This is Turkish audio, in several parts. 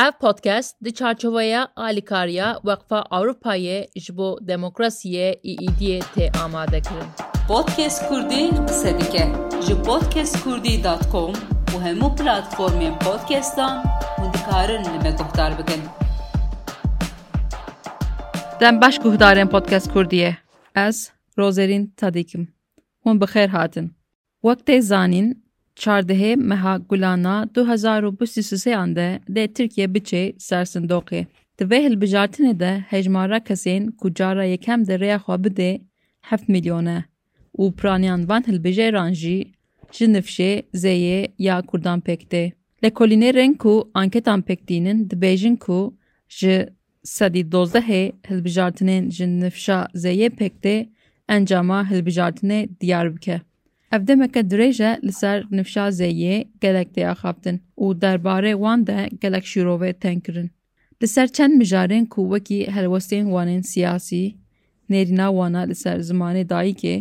Ev podcast di çarçovaya alîkariya Weqfa Avrupayê ji bo demokrasiyê tê amade kirin. Podcast Kurdî qise dike ji podcastkurdî.com û hemû platformên podcastan hûn dikarin li me guhdar bikin. Dem baş guhdarên podcast Kurdiyê. Ez Rozerin Tadîkim. Hûn bi xêr hatin. Wek tê zanîn, çardehê meha gulana 2023 de dê Tirkiye biçê sersindokê. Di vê hilbijartinê de hejmara kesên ku yekem de rêya xwe bide heft milyon e û piraniyan van hilbijêran jî ji nifşê zêyê ya Kurdan pêk tê. Lêkolînêrên ku anketan pêk dînin dibêjin ku ji sedî dozdehê hilbijartinên ji nifşa zêyê pêk tê encama hilbijartinê diyar bike. Ev demeke dirêj e li ser nifşa zêyê gelek tê axaftin û derbarê wan de gelek şîrovê tên kirin. Li ser çend mijarên ku wekî helwestên wanên siyasî, nêrîna wana li ser zimanê dayîkê,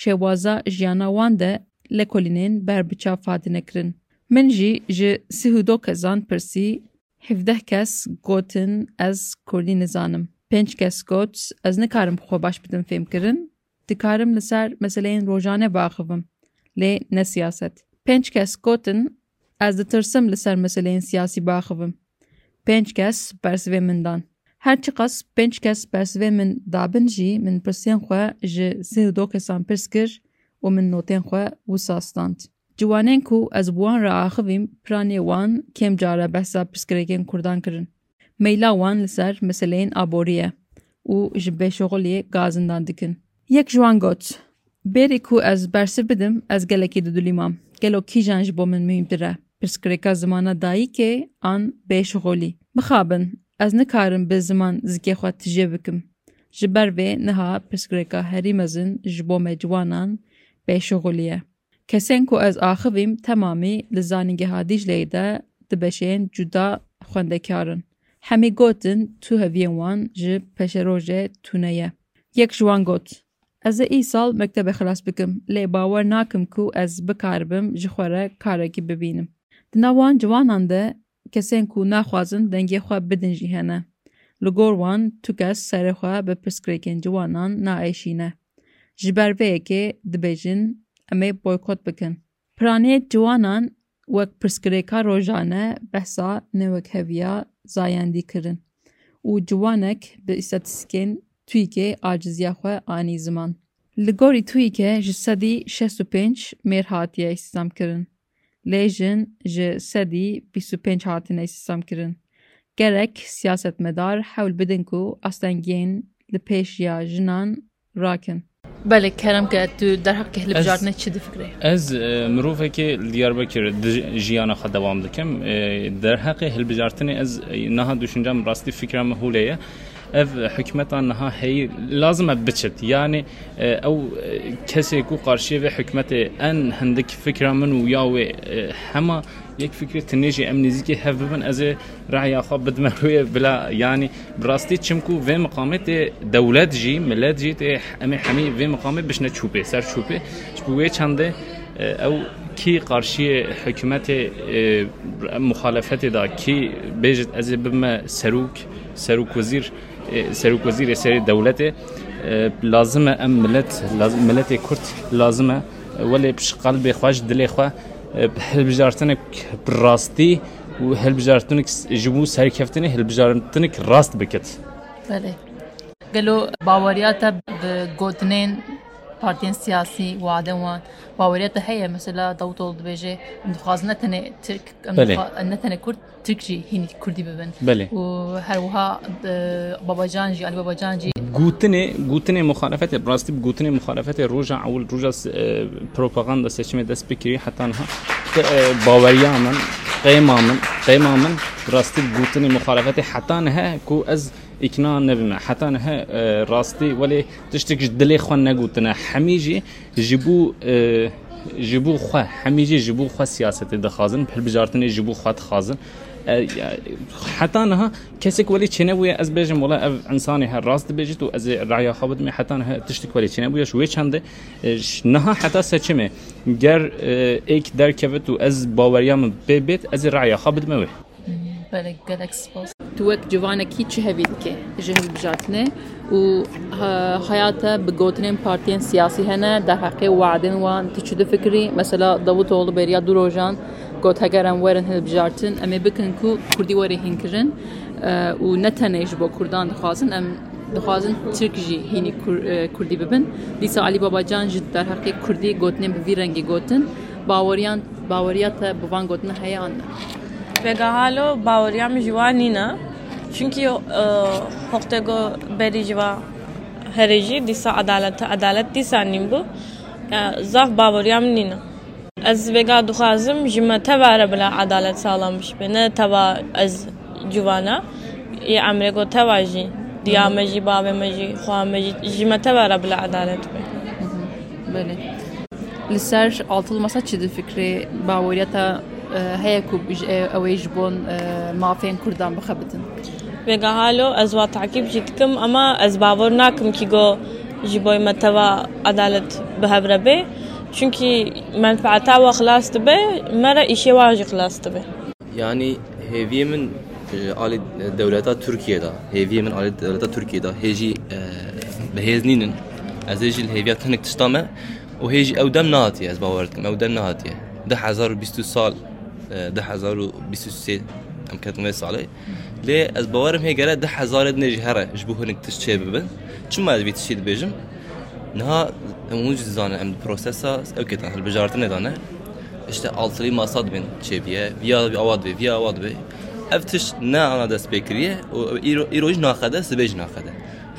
şêwaza jiyana wan de lêkolînên berbiçav hatine kirin. Min jî ji sî û do kezan pirsî, hevdeh kes gotin ez Kurdî nizanim. Pênc kes got ez nikarim xwe baş bidim fêm kirin, دکارم لسر مسئله روزانه باخوم لی نه سیاست پنج کس گوتن از ترسم لسر مسئله سیاسی باخوم پنج کس برسوی مندان هر چی قص پنج کس برسوی من دابن جی من پرسین خواه جه سه دو کسان پرس کر و من نوتین خواه وساستاند جوانین کو از بوان را آخویم پرانی وان کم جارا بحثا پرسکرگین کردان کرن میلا وان لسر مثلا مسئله آبوریه و جبه شغلی گازندان دکن. یک جوان گوت بری کو از برس بدم از گلکی دو دولیمام گلو کی جانج بو من مهم دره پرس کریکا زمانا دایی که آن بیش غولی مخابن از نکارم به زمان زکی خواد تجیه بکم جبر به نها پرس کریکا هری مزن جبو می جوانان بیش غولیه کسین کو از آخویم تمامی لزانگی ها دیج لیده دبشین جدا خونده کارن همی گوتن تو هفین وان جب پشروجه تونایه. یک جوان گوت Ez ê îsal mektebe xilas bikim lê bawer nakim ku ez bikaribim ji xwe re karekî bibînim. Di nav wan ciwanan de kesên ku naxwazin dengê xwe bidin jî hene. Li gor wan tu kes serê xwe bi pirsgirêkên ciwanan naêşîne. Ji ber vê yekê dibêjin em ê boykot bikin. Piranê ciwanan wek pirsgirêka rojane behsa newekheviya zayendî kirin û ciwanek bi îstatîstîkên Twîkê aciziya xwe anî ziman. Li gorî Twîkê ji sedî şest û pênc mêr hatiye îstîsam kirin. Lê jin ji sedî bîst û pênc hatine îstîsam kirin. Gerek siyasetmedar hewl bidin ku astengiyên li pêşiya jinan rakin. Belê kerem ke tu derheqê hilbijartinê çi difikirê? Ez mirovekê Diyarbekir jiyana xwe devam dikim. Derheqê hilbijartinê ez niha düşüncem rastî fikra me hûlê ye. ev hükümetan naha hey lazım biçit yani ev kesek ku karşı ve hükümete en hendik fikra min u ya ve hema یک فکر تنیجی ام نزیکی هف ببن از رعی خواب بدمن روی بلا. یعنی براستی چمکو و مقامت دولت جی ملت جی ته امی حمی و مقامت بشنه چوبه سر چوبه. چوبه چنده آه، أو کی قارشی حکومت آه، مخالفت دا کی بیجت از ببم سروک سروک وزیر سروک وزیر سری دولت لازم ام ملت لازم ملت کرد لازمه ولی بش قلب خوش دل خو هلبجارتنک براستی و هلبجارتنک جمو سرکفتنی هلبجارتنک راست بکت. بله. گلو باوریات بگوتنین partiyên پارتیان سیاسی وعده وان باوریت هەیە مەسلا دەوتۆڵ دبێژێ دخواز نەتەنێ نەتەنە کورد ترکجی هینی کوردی ببن. و هەروها آه، باباجانجی ئەل باباجانجی. گوتنێ گوتنێ مخالفەتێ ڕاستی گوتنێ مخالفەتێ ڕۆژە ئەول ڕژە آه، پرۆپەغان دە سێچمێ دەست بکری حتانها آه، باوەریا من قەیما من قەیما من ڕاستی گوتنی مخالفەتی حتان هەیە کو ئەز اقناع نبنا حتى نه آه، راستي ولی تشتك دلي خو نغوتنا حميجي جيبو آه، جيبو خو حميجي جيبو خو سياسة د خازن بل بجارتني جيبو خو خازن آه، حتى نه كسك ولي تشنبويا أز بيجم ولا إنساني ها راست بيجت أز رايا خابد مي. حتى نه تشتك ولي چنه تشنبويا شوي چنده نه حتى سچمه. گر إيك دركبت و أز باوريام بيبت أز رايا خابد مي. بله گلک سپاس توک وقت جوانه کی چه هیچ که جهل بجات نه و حیات بگوتن پارتی سیاسی هنر در حق وعدن و انتشار فکری مثلا دوست داشت بریاد دو روزان گوت هگر ام وارن هیچ بجات بکن کو کردی واری هنگرین و نتنهش با کردان دخازن ام دخازن ترکی هیچ کردی ببن. دیس علی بابا جان جد در حق کردی گوتن به ویرانگی گوتن باوریان باوریات بوان گوتن هیچ آن. به گاهالو باوریام جوانی نه، Çünkü hoktego beri jiwa hereci disa adalet adalet disa nimbu. Zaf bawariyam nina. Ez vega duxazim jime tevare bile adalet sağlanmış be. Ne teva ez civana. Ya emre go teva jî. Diyame jî baveme jî xwame jî jime tevare bile adalet be. بله لسر آتل مسا چی فکری باوریتا هەیە و ئەوەیش بۆن مافێن کوردان بگا حالو از وقت عکیب جیت کم اما از باور نکم کی گو جیبای متوا عدالت به هر بی چونکی منفعتا و خلاص تبه مرا ایشی واجی خلاص تبه یعنی هیوی من آل دولتا ترکیه دا. هیوی من آل دولتا ترکیه دا. هیجی آه، به هیز نینن. از هیجی الهیوی تنک تشتامه و هیجی أو دم ناتی از باورت کم. أو دم ناتی ده هزار و بیستو سال آه، ده هزار و بیستو سی هم کتنگوی ساله. لي از بوارم هي قالت ده حزار ابن جهرة جبوه انك تشتي ببن. شو ما ادبي تشتي بيجم نها موجز زانا عند بروسيسا أوكي تان هالبجارة ندانا اشتا عالطري ما صاد بين تشي بيا بيا عواد بي بيا عواد بي افتش نا أنا دس بيكرية و ايروج ناخده سبيج ناخده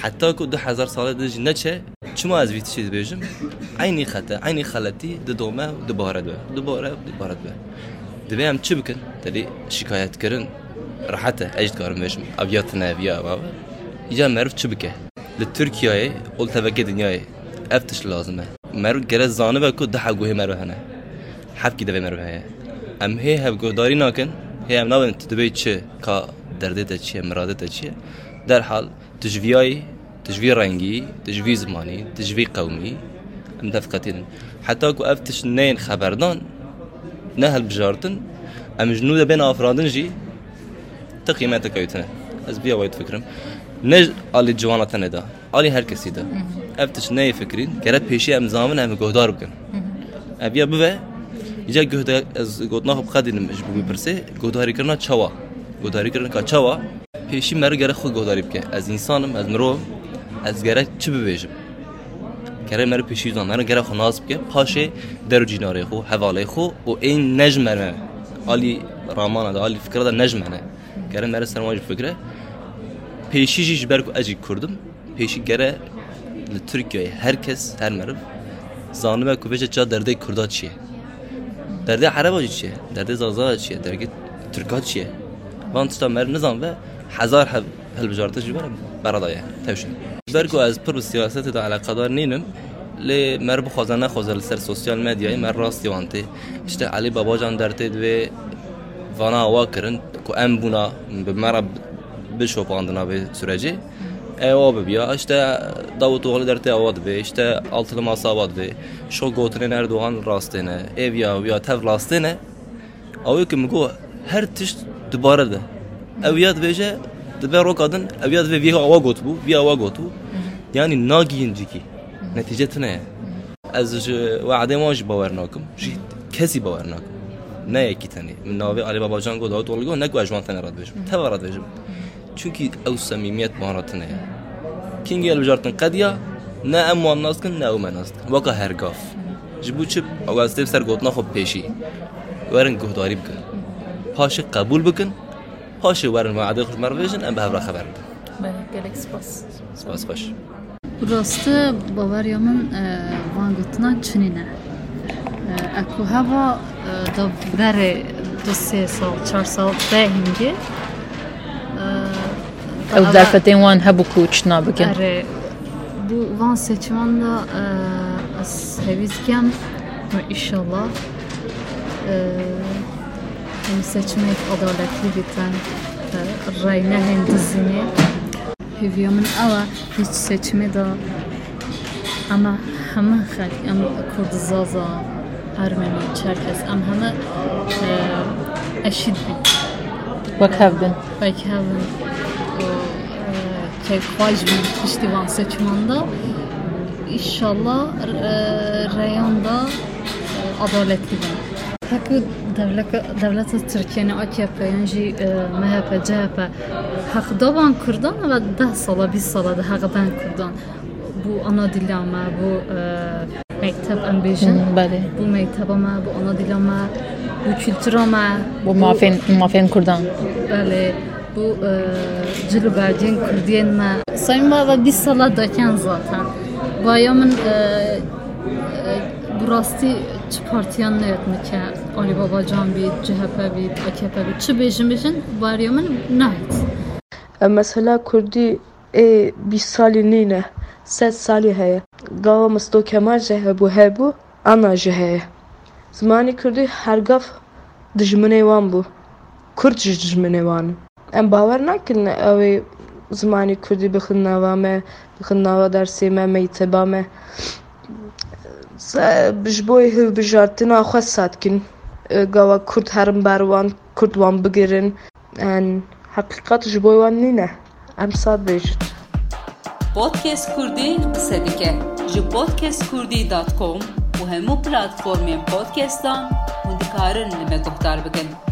حتى كو ده حزار صالة ده جنة چه شو ما ادبي تشتي بيجم عيني خطة عيني خلتي ده دوما دوبارة دوبارة دوبارة دوبارة دوبارة دوبارة دوبارة دوبارة دوبارة دوبارة دوبارة دوبارة راحته اجد قارمشم ابياتنا بيا ما يجا مرف شبكه لتركيا قلت بك دنياي أفتش لازمه. مرو جرى زانه بكو ده حقه مرو هنا. حب كده مرو هي. أم هي هب قداري ناكن؟ هي ام نابن تدبي تشي؟ كا درده تشي مراده تشي. در حال تجفياي تجفي رنجي تجفي زماني تجفي قومي. أم دفقتين. حتى كو أفتش نين خبردان نهل بجارتن. أم جنودة بين أفرادن جي. تقييمات كويتنا از بيا وايد فكرم نج على جوانا تندا علي هر كسي دا افتش ني فكرين كرا بيشي ام زامن ام گهدار بكن ابيا بو يجا گهدا از گودنا خب خدين مش بو برسه گهداري کرنا چوا گهداري کرنا کا چوا پیشی مر گره خود گهداری بکه از انسانم از مرو از گره چی ببیجم گره مر پیشی زان مر گره خو ناز بکه پاشه در جیناره خو حواله خو و این نجمه علی رامان ده علی فکر ده نجمه گره مر سرماج فکره پیشی جیش برکو اجی کردم پیشی گره لترکیه herkes her merv zanıma kuvvece ça derde kurda çiye derde Araba çiye derde zaza çiye derde Türkat çiye van tuşta mer nizam ve hazar hel بجارتش جبر برادای تمشین برگو از پر سیاست دا علاقه نینم لی مر بخوازن نخوازه سر سوسیال مدیای مر راستی وانتی işte علی بابا جان درتید و وانا Van'a wakirin ku em buna bi me re bişopandina vê sürecê ewa bibiya işte Davutoğlu dertê ava dibe işte altılı masa ava dibe şo gotinên Erdoğan rastêne ev ya ya tev rastêne awê ki migo her tişt dibare de. Ew ya dibêje dibe rokadin ew ya dibe vê ava gotbû vê ava gotû yani nagiyin cikî netice tune ye ez ji weedê wan ji bawer nakim ji kesî نه یکی تنی من ناوی علی بابا جان گفت داوود اولگو نگو اجوان تنی رد بشم تبا رد بشم چونکی او سمیمیت مهارتنه کینگ ال بجارتن قدیا نه ام ناس کن نه او مناس کن واقع هرگاف جبو چپ او از سر گوتنا خب پیشی ورن گهداری بکن پاش قبول بکن هاشي ورن ما عاد يخرج مرفيجن ام بهبرا خبر gelek spas سپاس خوش راسته باوریا من وان گوتنا چنینه اکو هوا do vere do se sal çar sal behingi. Ee, Ew derfetên wan hebû ku çina bikin. Erê bu van seçiman da ez hevizgem inşallah e, hem seçmek adaletli biten e, rayna hem dizini heviyemin ama hiç seçimi de ama hemen xalk em kurdizaza Armenian, Cherkess. I'm Hannah e, uh, Ashidbi. Vakavdin. Vakavdin. Şey, Kvajbi iş divan seçiminde inşallah rayonda e, e, adaletli ben. Hakkı devlet devlet Türkiye'nin AKP, yani MHP, CHP haqda ben kurdan ve 10 sala, 20 sala da haqdan kurdan. Bu ana dili dilləmə, bu mektep ambijin bəli bu mektep ama bu ana dilama bu kültür ama bu mafin mafin Kurdan Bəli, bu e, Cilbercin Kurdiyen me. Sayın Baba bir sala döken zaten. Bayamın e, e, bu rasti çi partiyan ne etmeke? Ali Babacan bir, CHP bir, AKP bir. Çi bejin bejin bayamın ne et? مثلا کردی ای 20 سالی نینه سه سالی هەیە گاوە مستۆ کەمال ژە هەبوو هەبوو ئەنا ژە هەیە زمانی کوردی هەرگەف دژمنەی وان بوو کورد دژمنێ وانن ئەم باوەڕ ناکردن ئەوەی زمانی کوردی بخن ناوامە بخن ناوە دەرسێمە مەیتەبامە بش بۆی هەو بژارتنا خۆ ساتکن گاوە کورد هەرم باروان کوردوان بگرن ئەن حقیقت ji بۆی wan nîne em sad bêjin Podcast Kurdî qise dike ji podcastkurdî.com û hemû platformên podcastan hûn dikarin li me guhdar bikin.